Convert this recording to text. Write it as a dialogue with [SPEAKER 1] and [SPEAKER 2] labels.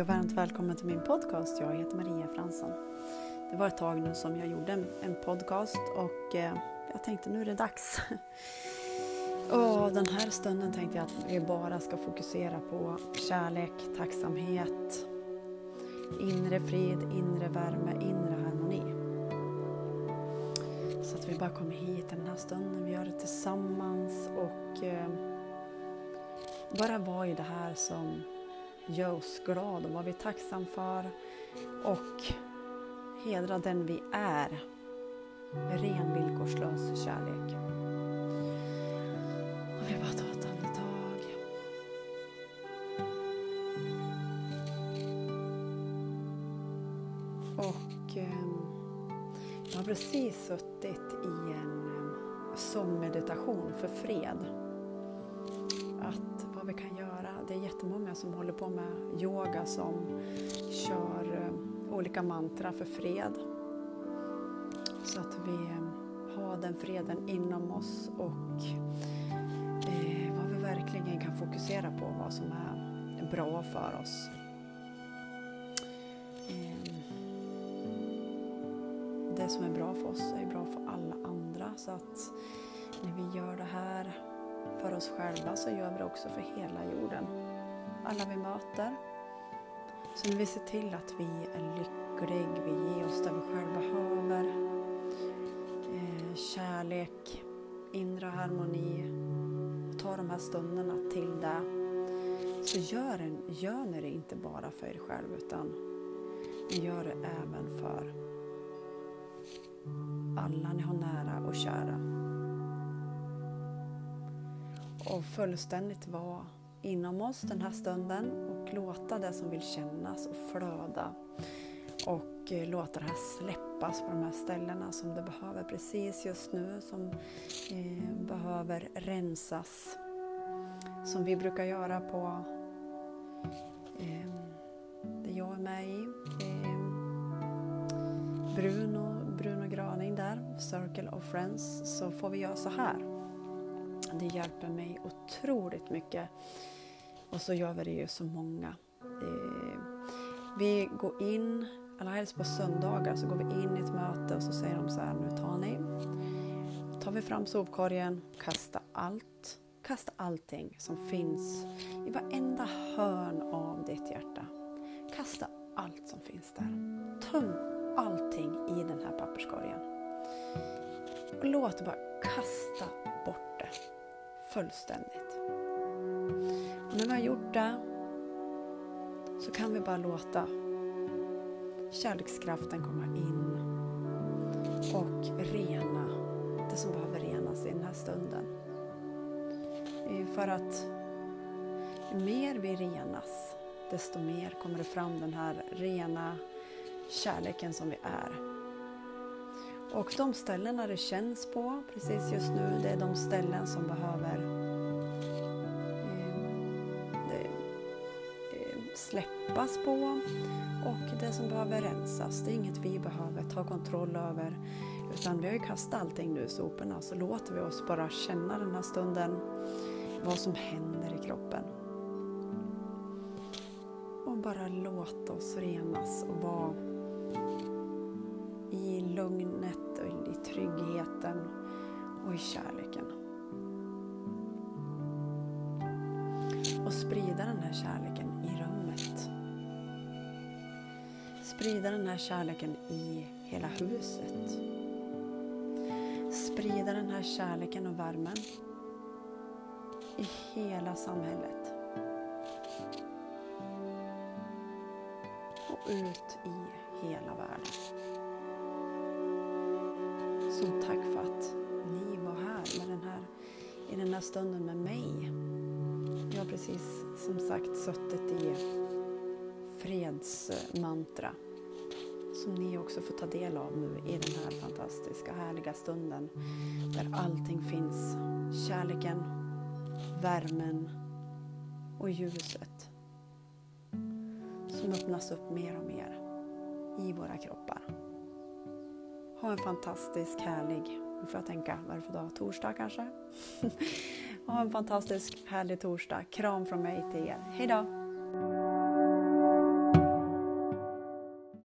[SPEAKER 1] Hej och varmt välkommen till min podcast. Jag heter Maria Fransson. Det var ett tag nu som jag gjorde en podcast och eh, jag tänkte nu är det dags. Och den här stunden tänkte jag att vi bara ska fokusera på kärlek, tacksamhet, inre frid, inre värme, inre harmoni. Så att vi bara kommer hit den här stunden, vi gör det tillsammans och eh, bara vara i det här som gör oss glada och vad vi är tacksam för och hedra den vi är. Ren villkorslös kärlek. Och vi bara tar ett andetag. Och eh, jag har precis suttit i en eh, sångmeditation för fred. Att vi kan göra. Det är jättemånga som håller på med yoga som kör eh, olika mantra för fred. Så att vi eh, har den freden inom oss och eh, vad vi verkligen kan fokusera på, vad som är bra för oss. Det som är bra för oss är bra för alla andra så att när vi gör det här för oss själva så gör vi det också för hela jorden. Alla vi möter. Så vi ser till att vi är lyckliga, vi ger oss det vi själva behöver. Eh, kärlek, inre harmoni. Och ta de här stunderna till det. Så gör, en, gör ni det inte bara för er själv utan ni gör det även för alla ni har nära och kära och fullständigt vara inom oss den här stunden och låta det som vill kännas och flöda och eh, låta det här släppas på de här ställena som det behöver precis just nu, som eh, behöver rensas. Som vi brukar göra på eh, det jag är med i. Eh, Bruno, Bruno Graning där, Circle of Friends, så får vi göra så här. Det hjälper mig otroligt mycket. Och så gör vi det ju så många. Eh, vi går in, allra helst på söndagar, så går vi in i ett möte och så säger de så här, nu tar ni, tar vi fram sopkorgen, kasta allt, kasta allting som finns i varenda hörn av ditt hjärta. Kasta allt som finns där. Töm allting i den här papperskorgen. Låt det bara kasta bort det fullständigt. Och när vi har gjort det så kan vi bara låta kärlekskraften komma in och rena det som behöver renas i den här stunden. För att ju mer vi renas, desto mer kommer det fram den här rena kärleken som vi är. Och de ställena det känns på precis just nu, det är de ställen som behöver eh, eh, släppas på och det som behöver rensas. Det är inget vi behöver ta kontroll över utan vi har ju kastat allting nu i soporna så låter vi oss bara känna den här stunden vad som händer i kroppen. Och bara låta oss renas och vara lugnet och i tryggheten och i kärleken. Och sprida den här kärleken i rummet. Sprida den här kärleken i hela huset. Sprida den här kärleken och värmen i hela samhället. Och ut i hela världen. Som tack för att ni var här, med den här i den här stunden med mig. Jag har precis som sagt suttit i fredsmantra som ni också får ta del av nu i den här fantastiska härliga stunden där allting finns. Kärleken, värmen och ljuset som öppnas upp mer och mer i våra kroppar. Ha en fantastisk, härlig, nu får jag tänka, vad är det för dag? Torsdag kanske? ha en fantastisk, härlig torsdag. Kram från mig till er. Hejdå!